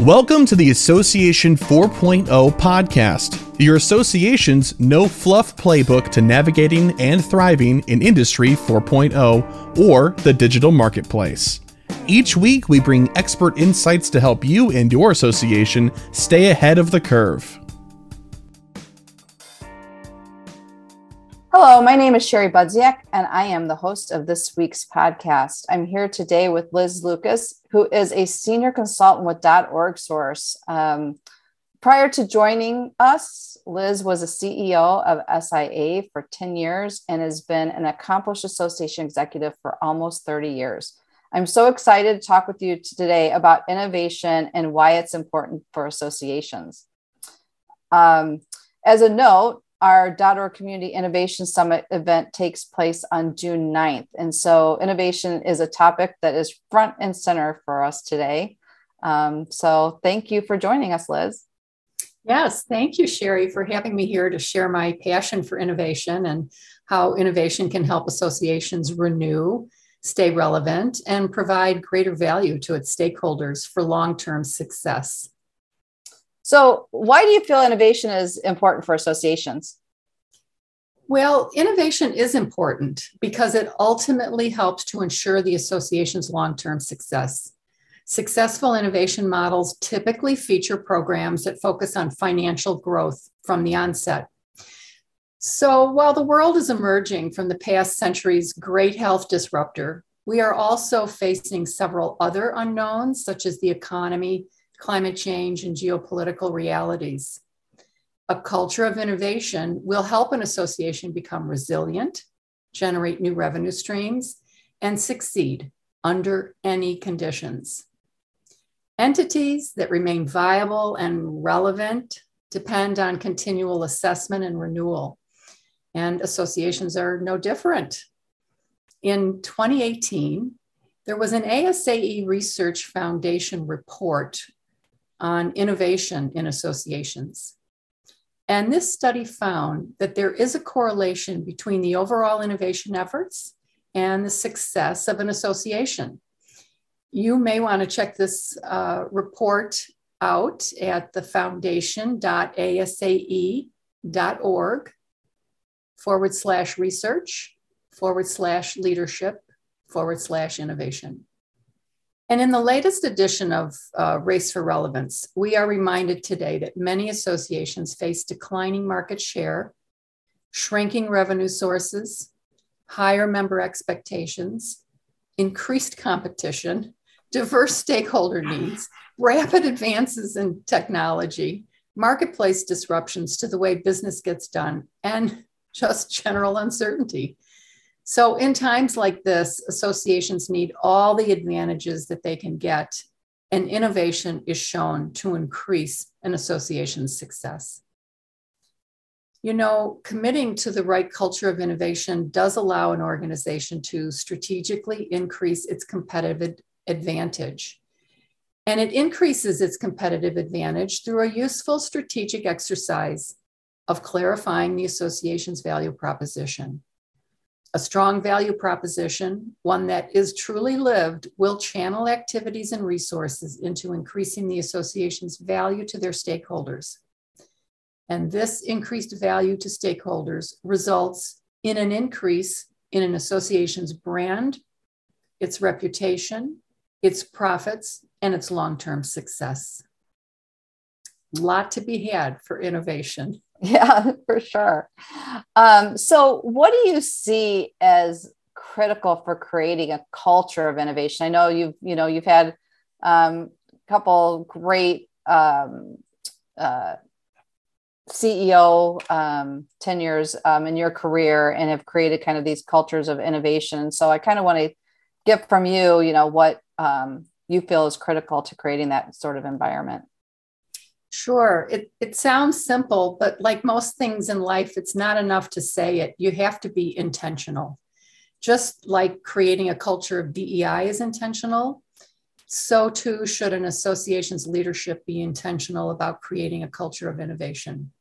Welcome to the Association 4.0 podcast, your association's no fluff playbook to navigating and thriving in Industry 4.0 or the digital marketplace. Each week, we bring expert insights to help you and your association stay ahead of the curve. Hello, my name is Sherry Budziak, and I am the host of this week's podcast. I'm here today with Liz Lucas, who is a senior consultant with .org Source. Um, prior to joining us, Liz was a CEO of SIA for 10 years and has been an accomplished association executive for almost 30 years. I'm so excited to talk with you today about innovation and why it's important for associations. Um, as a note, our .org Community Innovation Summit event takes place on June 9th. And so innovation is a topic that is front and center for us today. Um, so thank you for joining us, Liz. Yes, thank you, Sherry, for having me here to share my passion for innovation and how innovation can help associations renew, stay relevant, and provide greater value to its stakeholders for long term success. So, why do you feel innovation is important for associations? Well, innovation is important because it ultimately helps to ensure the association's long term success. Successful innovation models typically feature programs that focus on financial growth from the onset. So, while the world is emerging from the past century's great health disruptor, we are also facing several other unknowns, such as the economy, climate change, and geopolitical realities. A culture of innovation will help an association become resilient, generate new revenue streams, and succeed under any conditions. Entities that remain viable and relevant depend on continual assessment and renewal, and associations are no different. In 2018, there was an ASAE Research Foundation report on innovation in associations. And this study found that there is a correlation between the overall innovation efforts and the success of an association. You may want to check this uh, report out at the foundation.asae.org forward slash research forward slash leadership forward slash innovation. And in the latest edition of uh, Race for Relevance, we are reminded today that many associations face declining market share, shrinking revenue sources, higher member expectations, increased competition, diverse stakeholder needs, rapid advances in technology, marketplace disruptions to the way business gets done, and just general uncertainty. So, in times like this, associations need all the advantages that they can get, and innovation is shown to increase an association's success. You know, committing to the right culture of innovation does allow an organization to strategically increase its competitive advantage. And it increases its competitive advantage through a useful strategic exercise of clarifying the association's value proposition. A strong value proposition, one that is truly lived, will channel activities and resources into increasing the association's value to their stakeholders. And this increased value to stakeholders results in an increase in an association's brand, its reputation, its profits, and its long term success. Lot to be had for innovation. Yeah, for sure. Um, so, what do you see as critical for creating a culture of innovation? I know you've you know you've had um, a couple great um, uh, CEO um, tenures um, in your career and have created kind of these cultures of innovation. So, I kind of want to get from you, you know, what um, you feel is critical to creating that sort of environment. Sure. It, it sounds simple, but like most things in life, it's not enough to say it. You have to be intentional. Just like creating a culture of DEI is intentional, so too should an association's leadership be intentional about creating a culture of innovation.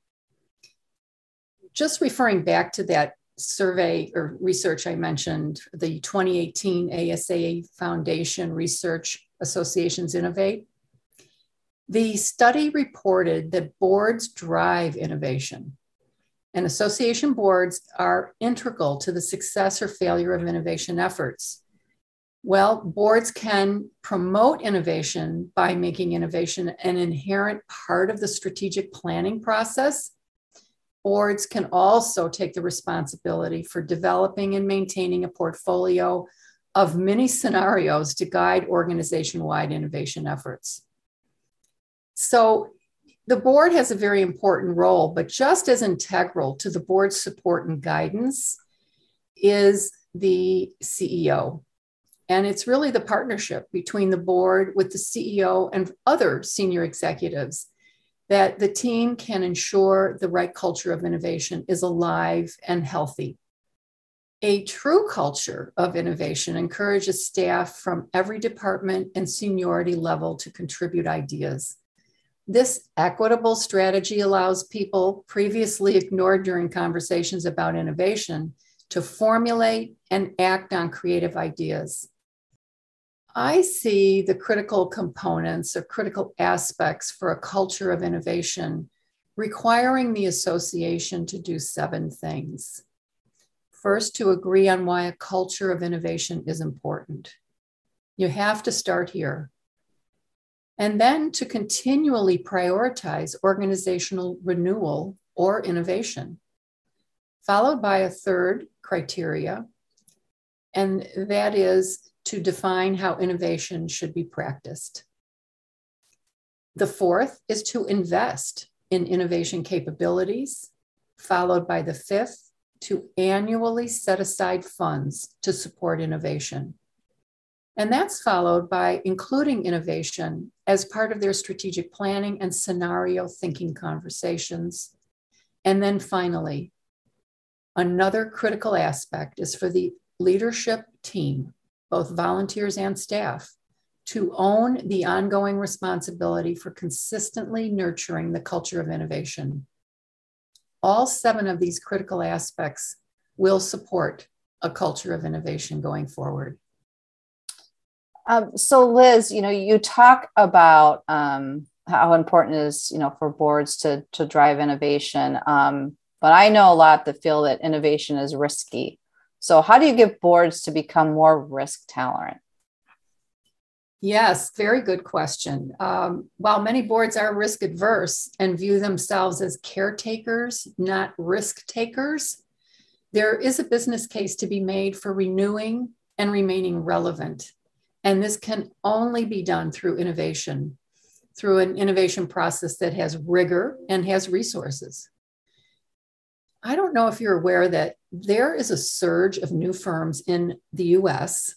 Just referring back to that survey or research I mentioned, the 2018 ASA Foundation Research Associations Innovate The study reported that boards drive innovation, and association boards are integral to the success or failure of innovation efforts. Well, boards can promote innovation by making innovation an inherent part of the strategic planning process. Boards can also take the responsibility for developing and maintaining a portfolio of many scenarios to guide organization wide innovation efforts. So, the board has a very important role, but just as integral to the board's support and guidance is the CEO. And it's really the partnership between the board with the CEO and other senior executives that the team can ensure the right culture of innovation is alive and healthy. A true culture of innovation encourages staff from every department and seniority level to contribute ideas. This equitable strategy allows people previously ignored during conversations about innovation to formulate and act on creative ideas. I see the critical components or critical aspects for a culture of innovation requiring the association to do seven things. First, to agree on why a culture of innovation is important. You have to start here. And then to continually prioritize organizational renewal or innovation, followed by a third criteria, and that is to define how innovation should be practiced. The fourth is to invest in innovation capabilities, followed by the fifth, to annually set aside funds to support innovation. And that's followed by including innovation as part of their strategic planning and scenario thinking conversations. And then finally, another critical aspect is for the leadership team both volunteers and staff, to own the ongoing responsibility for consistently nurturing the culture of innovation. All seven of these critical aspects will support a culture of innovation going forward. Um, so, Liz, you know, you talk about um, how important it is, you know, for boards to to drive innovation. Um, but I know a lot that feel that innovation is risky. So, how do you get boards to become more risk tolerant? Yes, very good question. Um, while many boards are risk adverse and view themselves as caretakers, not risk takers, there is a business case to be made for renewing and remaining relevant. And this can only be done through innovation, through an innovation process that has rigor and has resources. I don't know if you're aware that there is a surge of new firms in the US,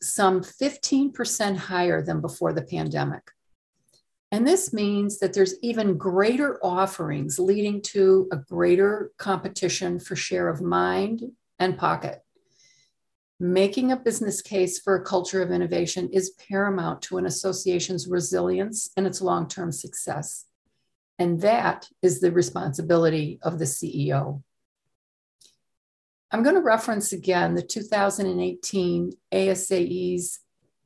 some 15% higher than before the pandemic. And this means that there's even greater offerings leading to a greater competition for share of mind and pocket. Making a business case for a culture of innovation is paramount to an association's resilience and its long term success. And that is the responsibility of the CEO. I'm going to reference again the 2018 ASAE's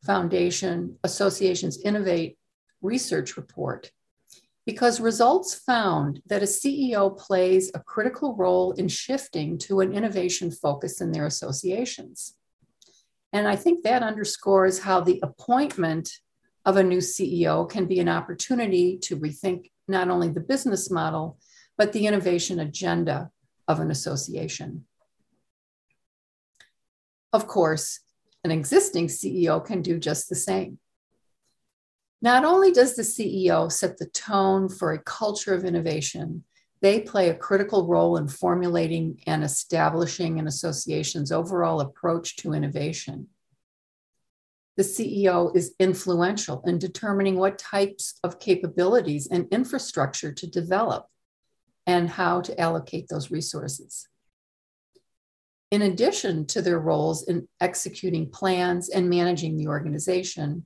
Foundation Associations Innovate research report because results found that a CEO plays a critical role in shifting to an innovation focus in their associations. And I think that underscores how the appointment of a new CEO can be an opportunity to rethink not only the business model, but the innovation agenda of an association. Of course, an existing CEO can do just the same. Not only does the CEO set the tone for a culture of innovation, they play a critical role in formulating and establishing an association's overall approach to innovation. The CEO is influential in determining what types of capabilities and infrastructure to develop and how to allocate those resources. In addition to their roles in executing plans and managing the organization,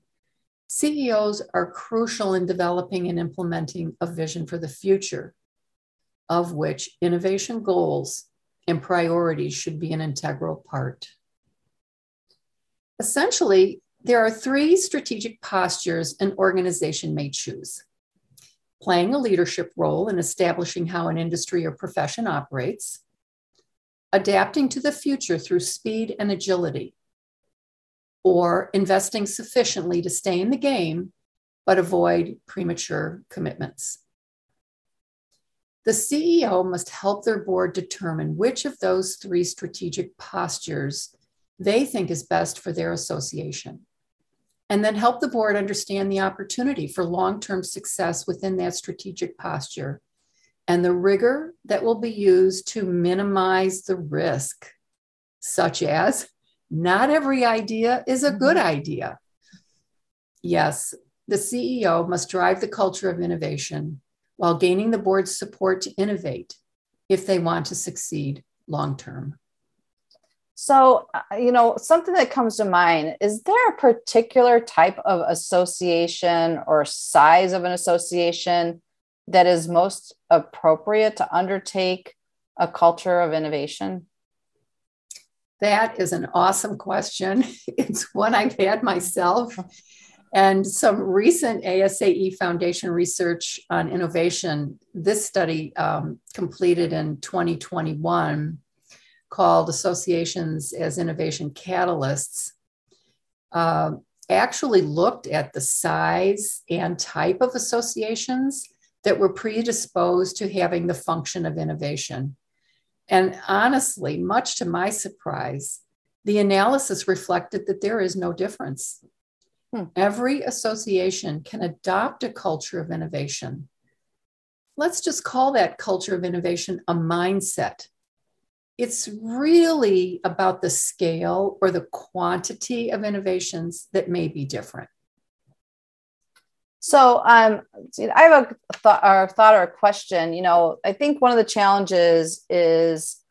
CEOs are crucial in developing and implementing a vision for the future, of which innovation goals and priorities should be an integral part. Essentially, there are three strategic postures an organization may choose playing a leadership role in establishing how an industry or profession operates, adapting to the future through speed and agility, or investing sufficiently to stay in the game but avoid premature commitments. The CEO must help their board determine which of those three strategic postures they think is best for their association, and then help the board understand the opportunity for long term success within that strategic posture and the rigor that will be used to minimize the risk, such as not every idea is a good mm-hmm. idea. Yes, the CEO must drive the culture of innovation while gaining the board's support to innovate if they want to succeed long term. So, uh, you know, something that comes to mind is there a particular type of association or size of an association that is most appropriate to undertake a culture of innovation? That is an awesome question. It's one I've had myself. And some recent ASAE Foundation research on innovation, this study um, completed in 2021 called Associations as Innovation Catalysts, uh, actually looked at the size and type of associations that were predisposed to having the function of innovation. And honestly, much to my surprise, the analysis reflected that there is no difference. Hmm. Every association can adopt a culture of innovation. Let's just call that culture of innovation a mindset. It's really about the scale or the quantity of innovations that may be different. So um, I have a thought, or thought or a question. You know, I think one of the challenges is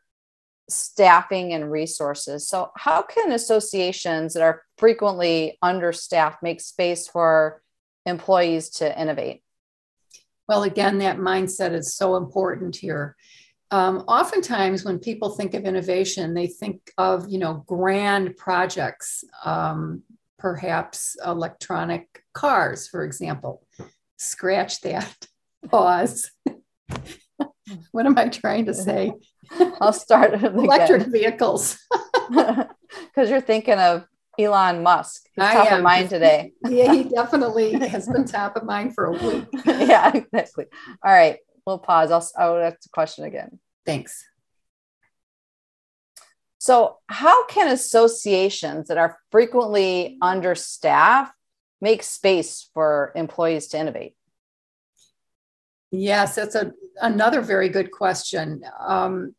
staffing and resources. So, how can associations that are frequently understaffed make space for employees to innovate? Well, again, that mindset is so important here. Um, oftentimes, when people think of innovation, they think of you know grand projects, um, perhaps electronic cars, for example. Scratch that. Pause. what am I trying to say? I'll start electric vehicles because you're thinking of Elon Musk. He's top of mind today. yeah, he definitely has been top of mind for a week. yeah, exactly. All right, we'll pause. I'll I'll ask the question again. Thanks. So, how can associations that are frequently understaffed make space for employees to innovate? Yes, that's a, another very good question. Um,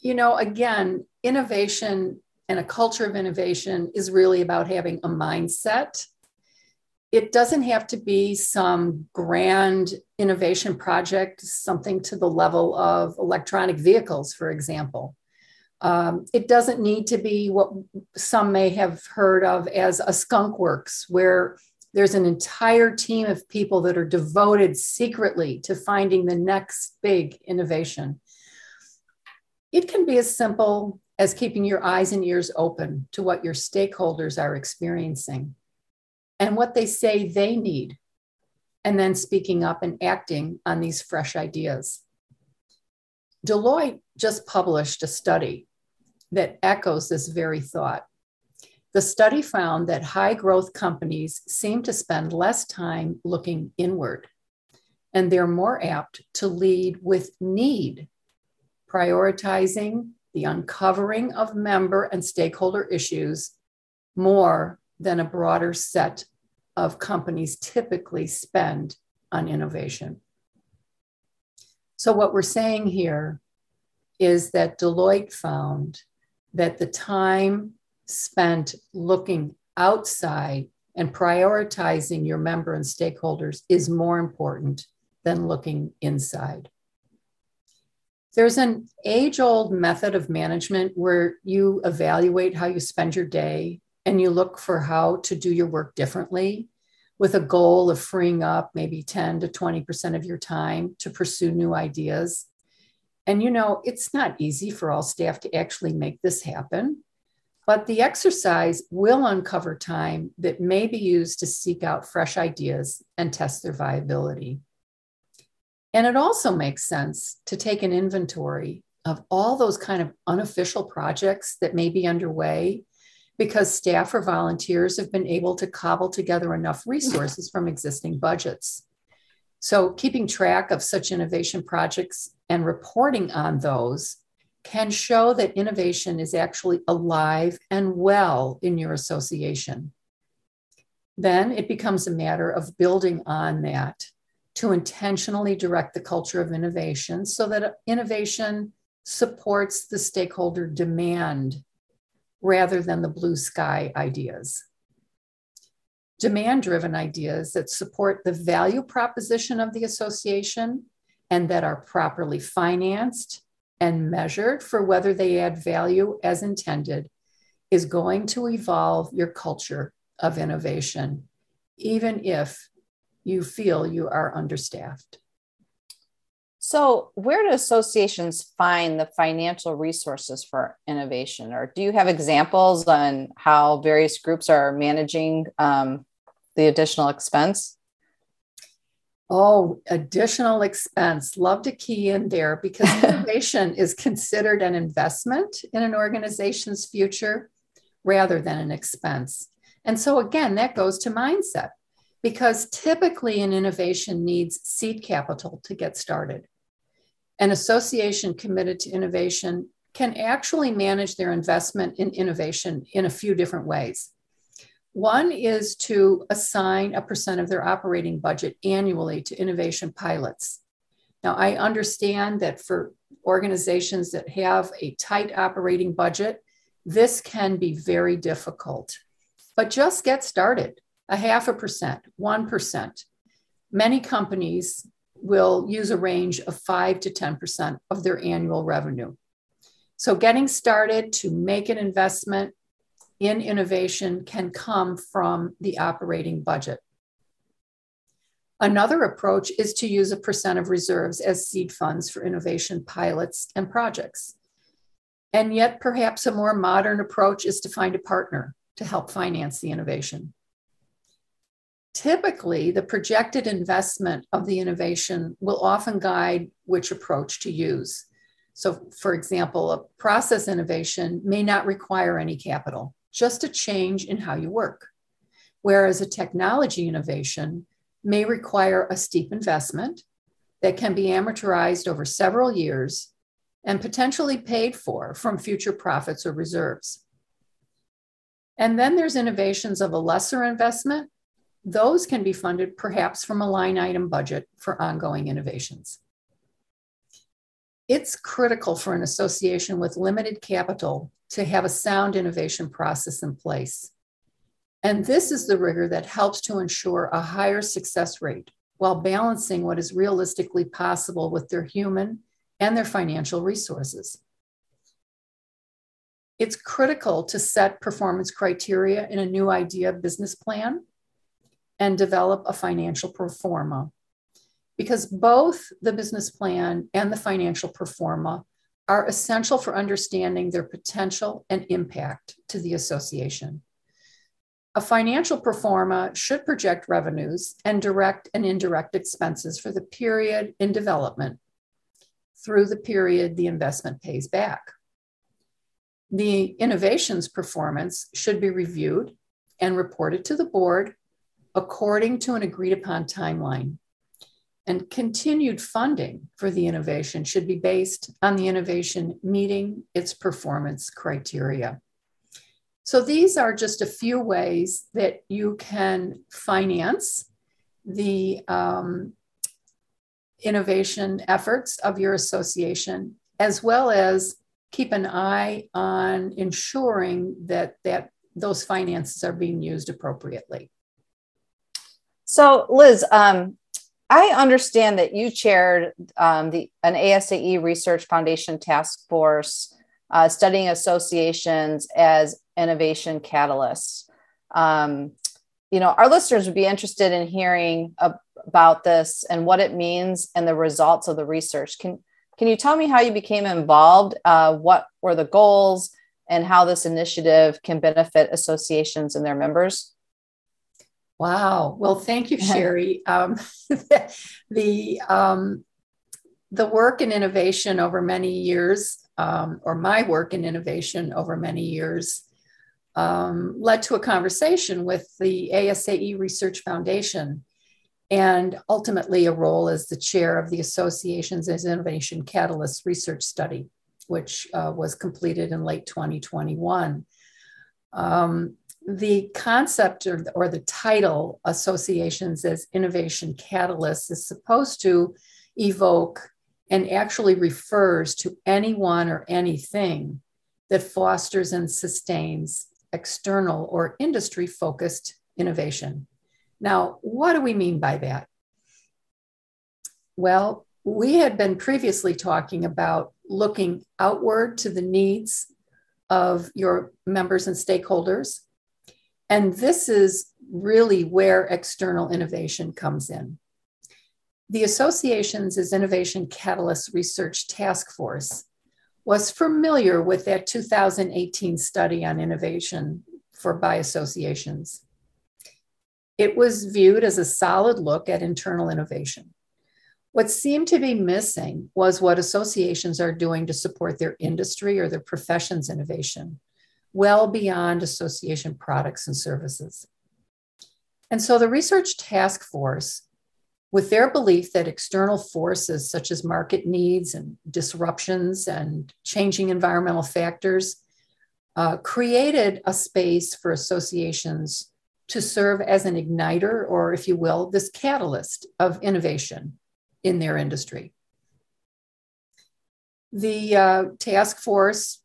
you know, again, innovation and a culture of innovation is really about having a mindset. It doesn't have to be some grand innovation project, something to the level of electronic vehicles, for example. Um, it doesn't need to be what some may have heard of as a skunk works, where there's an entire team of people that are devoted secretly to finding the next big innovation. It can be as simple as keeping your eyes and ears open to what your stakeholders are experiencing and what they say they need, and then speaking up and acting on these fresh ideas. Deloitte just published a study that echoes this very thought. The study found that high growth companies seem to spend less time looking inward, and they're more apt to lead with need, prioritizing the uncovering of member and stakeholder issues more than a broader set of companies typically spend on innovation. So, what we're saying here is that Deloitte found that the time spent looking outside and prioritizing your member and stakeholders is more important than looking inside. There's an age old method of management where you evaluate how you spend your day and you look for how to do your work differently with a goal of freeing up maybe 10 to 20% of your time to pursue new ideas. And you know, it's not easy for all staff to actually make this happen. But the exercise will uncover time that may be used to seek out fresh ideas and test their viability. And it also makes sense to take an inventory of all those kind of unofficial projects that may be underway because staff or volunteers have been able to cobble together enough resources from existing budgets. So, keeping track of such innovation projects and reporting on those can show that innovation is actually alive and well in your association. Then it becomes a matter of building on that to intentionally direct the culture of innovation so that innovation supports the stakeholder demand rather than the blue sky ideas. Demand driven ideas that support the value proposition of the association and that are properly financed and measured for whether they add value as intended is going to evolve your culture of innovation, even if you feel you are understaffed. So, where do associations find the financial resources for innovation? Or do you have examples on how various groups are managing um, the additional expense? Oh, additional expense. Love to key in there because innovation is considered an investment in an organization's future rather than an expense. And so, again, that goes to mindset because typically an innovation needs seed capital to get started. An association committed to innovation can actually manage their investment in innovation in a few different ways. One is to assign a percent of their operating budget annually to innovation pilots. Now, I understand that for organizations that have a tight operating budget, this can be very difficult. But just get started a half a percent, 1%. Many companies will use a range of 5 to 10% of their annual revenue. So, getting started to make an investment in innovation can come from the operating budget. Another approach is to use a percent of reserves as seed funds for innovation pilots and projects. And yet, perhaps a more modern approach is to find a partner to help finance the innovation. Typically, the projected investment of the innovation will often guide which approach to use. So, for example, a process innovation may not require any capital, just a change in how you work. Whereas a technology innovation may require a steep investment that can be amortized over several years and potentially paid for from future profits or reserves. And then there's innovations of a lesser investment. Those can be funded perhaps from a line item budget for ongoing innovations. It's critical for an association with limited capital to have a sound innovation process in place. And this is the rigor that helps to ensure a higher success rate while balancing what is realistically possible with their human and their financial resources. It's critical to set performance criteria in a new idea business plan and develop a financial pro forma because both the business plan and the financial pro forma are essential for understanding their potential and impact to the association. A financial pro forma should project revenues and direct and indirect expenses for the period in development through the period the investment pays back. The innovations performance should be reviewed and reported to the board according to an agreed upon timeline. And continued funding for the innovation should be based on the innovation meeting its performance criteria. So these are just a few ways that you can finance the um, innovation efforts of your association, as well as keep an eye on ensuring that, that those finances are being used appropriately. So, Liz, um, I understand that you chaired um, the an ASAE Research Foundation task force uh, studying associations as innovation catalysts. Um, you know, our listeners would be interested in hearing about this and what it means and the results of the research. Can can you tell me how you became involved? Uh, what were the goals, and how this initiative can benefit associations and their members? Wow. Well, thank you, Sherry. Um, the um, the work in innovation over many years, um, or my work in innovation over many years, um, led to a conversation with the ASAE Research Foundation and ultimately a role as the chair of the association's Innovation Catalyst Research Study, which uh, was completed in late 2021. Um, the concept or, or the title associations as innovation catalysts is supposed to evoke and actually refers to anyone or anything that fosters and sustains external or industry focused innovation. Now, what do we mean by that? Well, we had been previously talking about looking outward to the needs of your members and stakeholders. And this is really where external innovation comes in. The association's as Innovation Catalyst Research Task Force was familiar with that 2018 study on innovation for by associations. It was viewed as a solid look at internal innovation. What seemed to be missing was what associations are doing to support their industry or their profession's innovation, well beyond association products and services. And so the research task force, with their belief that external forces such as market needs and disruptions and changing environmental factors uh, created a space for associations to serve as an igniter, or if you will, this catalyst of innovation in their industry. The uh, task force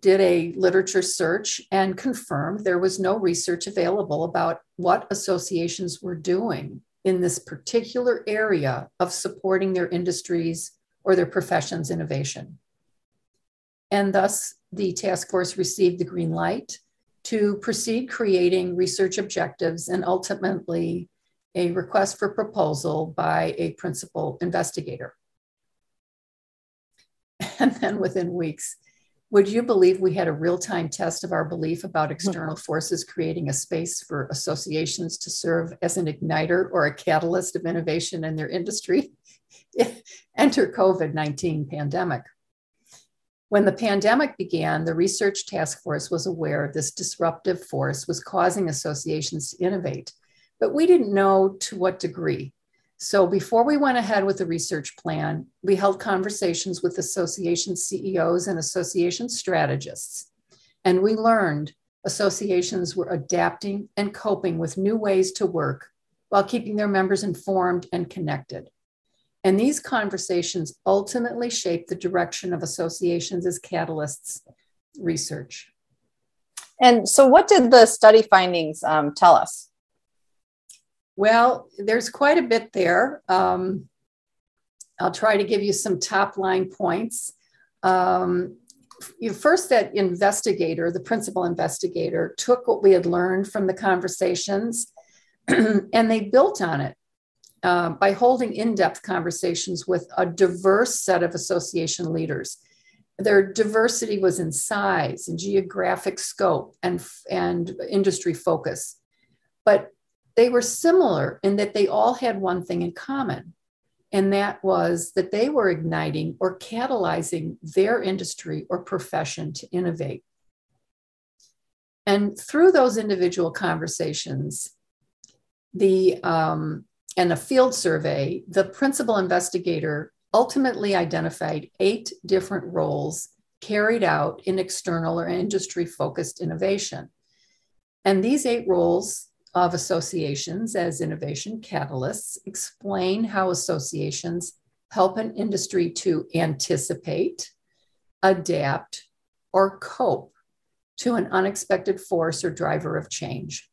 did a literature search and confirmed there was no research available about what associations were doing in this particular area of supporting their industries or their professions' innovation. And thus, the task force received the green light to proceed creating research objectives and ultimately a request for proposal by a principal investigator. And then within weeks, would you believe we had a real time test of our belief about hmm. external forces creating a space for associations to serve as an igniter or a catalyst of innovation in their industry? Enter COVID 19 pandemic. When the pandemic began, the research task force was aware this disruptive force was causing associations to innovate but we didn't know to what degree. So before we went ahead with the research plan, we held conversations with association CEOs and association strategists. And we learned associations were adapting and coping with new ways to work while keeping their members informed and connected. And these conversations ultimately shaped the direction of associations as catalysts research. And so, what did the study findings um, tell us? Well, there's quite a bit there. Um, I'll try to give you some top line points. Um, first, that investigator, the principal investigator, took what we had learned from the conversations and they built on it uh, by holding in depth conversations with a diverse set of association leaders. Their diversity was in size and geographic scope and, and industry focus. But they were similar in that they all had one thing in common, and that was that they were igniting or catalyzing their industry or profession to innovate. And through those individual conversations, the um, and a field survey, the principal investigator ultimately identified eight different roles carried out in external or industry focused innovation. And these eight roles of associations as innovation catalysts explain how associations help an industry to anticipate, adapt, or cope to an unexpected force or driver of change.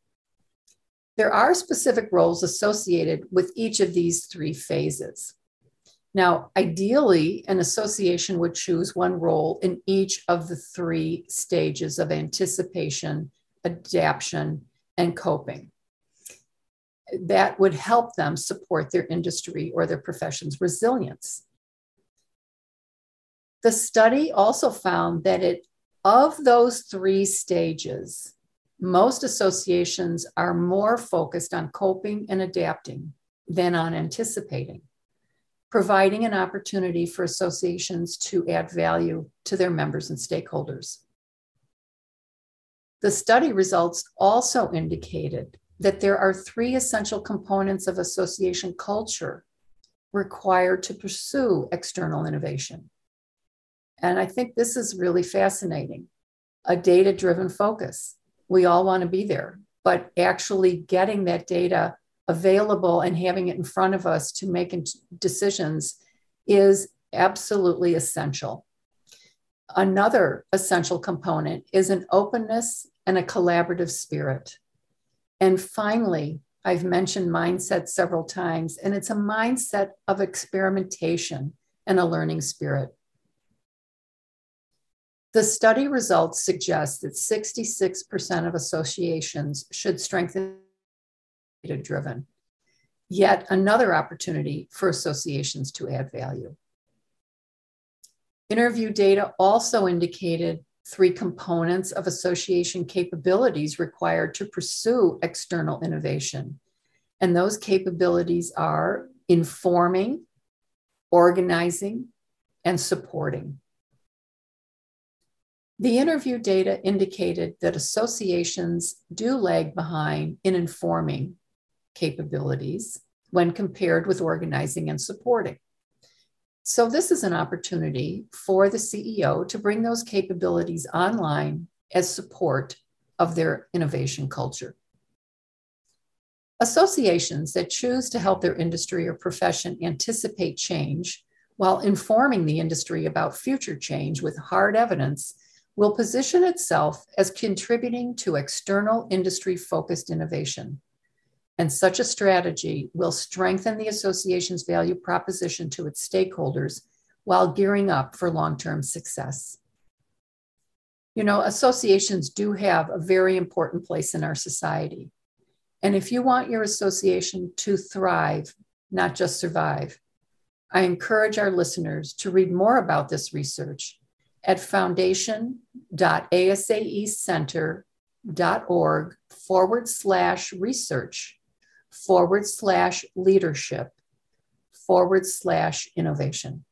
There are specific roles associated with each of these three phases. Now, ideally, an association would choose one role in each of the three stages of anticipation, adaptation, and coping. That would help them support their industry or their profession's resilience. The study also found that it of those three stages, most associations are more focused on coping and adapting than on anticipating. providing an opportunity for associations to add value to their members and stakeholders. The study results also indicated that there are three essential components of association culture required to pursue external innovation. And I think this is really fascinating a data driven focus. We all want to be there, but actually getting that data available and having it in front of us to make decisions is absolutely essential. Another essential component is an openness and a collaborative spirit. And finally, I've mentioned mindset several times, and it's a mindset of experimentation and a learning spirit. The study results suggest that 66% of associations should strengthen data driven. Yet another opportunity for associations to add value. Interview data also indicated three components of association capabilities required to pursue external innovation. And those capabilities are informing, organizing, and supporting. The interview data indicated that associations do lag behind in informing capabilities when compared with organizing and supporting. So, this is an opportunity for the CEO to bring those capabilities online as support of their innovation culture. Associations that choose to help their industry or profession anticipate change while informing the industry about future change with hard evidence will position itself as contributing to external industry focused innovation. And such a strategy will strengthen the association's value proposition to its stakeholders while gearing up for long term success. You know, associations do have a very important place in our society. And if you want your association to thrive, not just survive, I encourage our listeners to read more about this research at foundation.asaecenter.org forward slash research forward slash leadership forward slash innovation.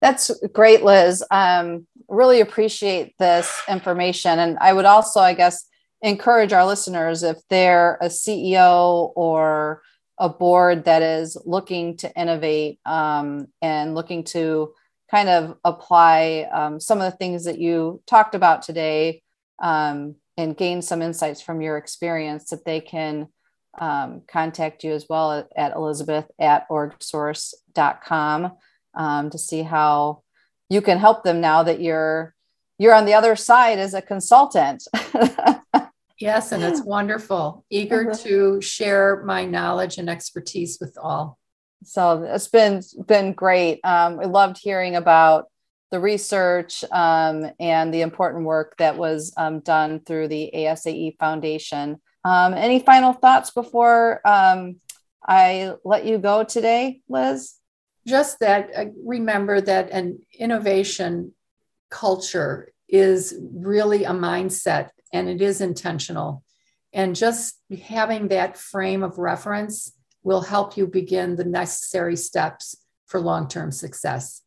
That's great, Liz. Um, really appreciate this information. And I would also, I guess, encourage our listeners if they're a CEO or a board that is looking to innovate um, and looking to kind of apply um, some of the things that you talked about today um, and gain some insights from your experience that they can um, contact you as well at, at elizabeth at orgsource.com um, to see how you can help them now that you're you're on the other side as a consultant yes and it's wonderful eager uh-huh. to share my knowledge and expertise with all so it's been been great. Um, I loved hearing about the research um, and the important work that was um, done through the ASAE Foundation. Um, any final thoughts before um, I let you go today, Liz? Just that uh, remember that an innovation culture is really a mindset and it is intentional. And just having that frame of reference will help you begin the necessary steps for long term success.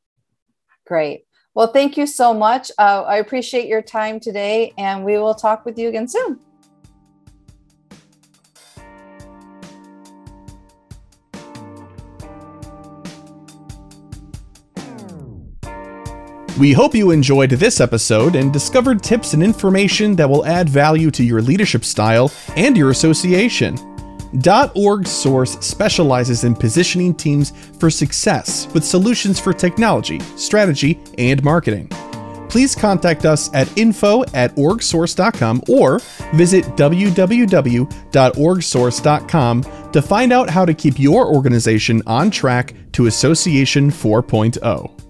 Great. Well, thank you so much. Uh, I appreciate your time today, and we will talk with you again soon. We hope you enjoyed this episode and discovered tips and information that will add value to your leadership style and your association. .org Source specializes in positioning teams for success with solutions for technology, strategy, and marketing. Please contact us at info at orgsource.com or visit www.orgsource.com to find out how to keep your organization on track to Association 4.0.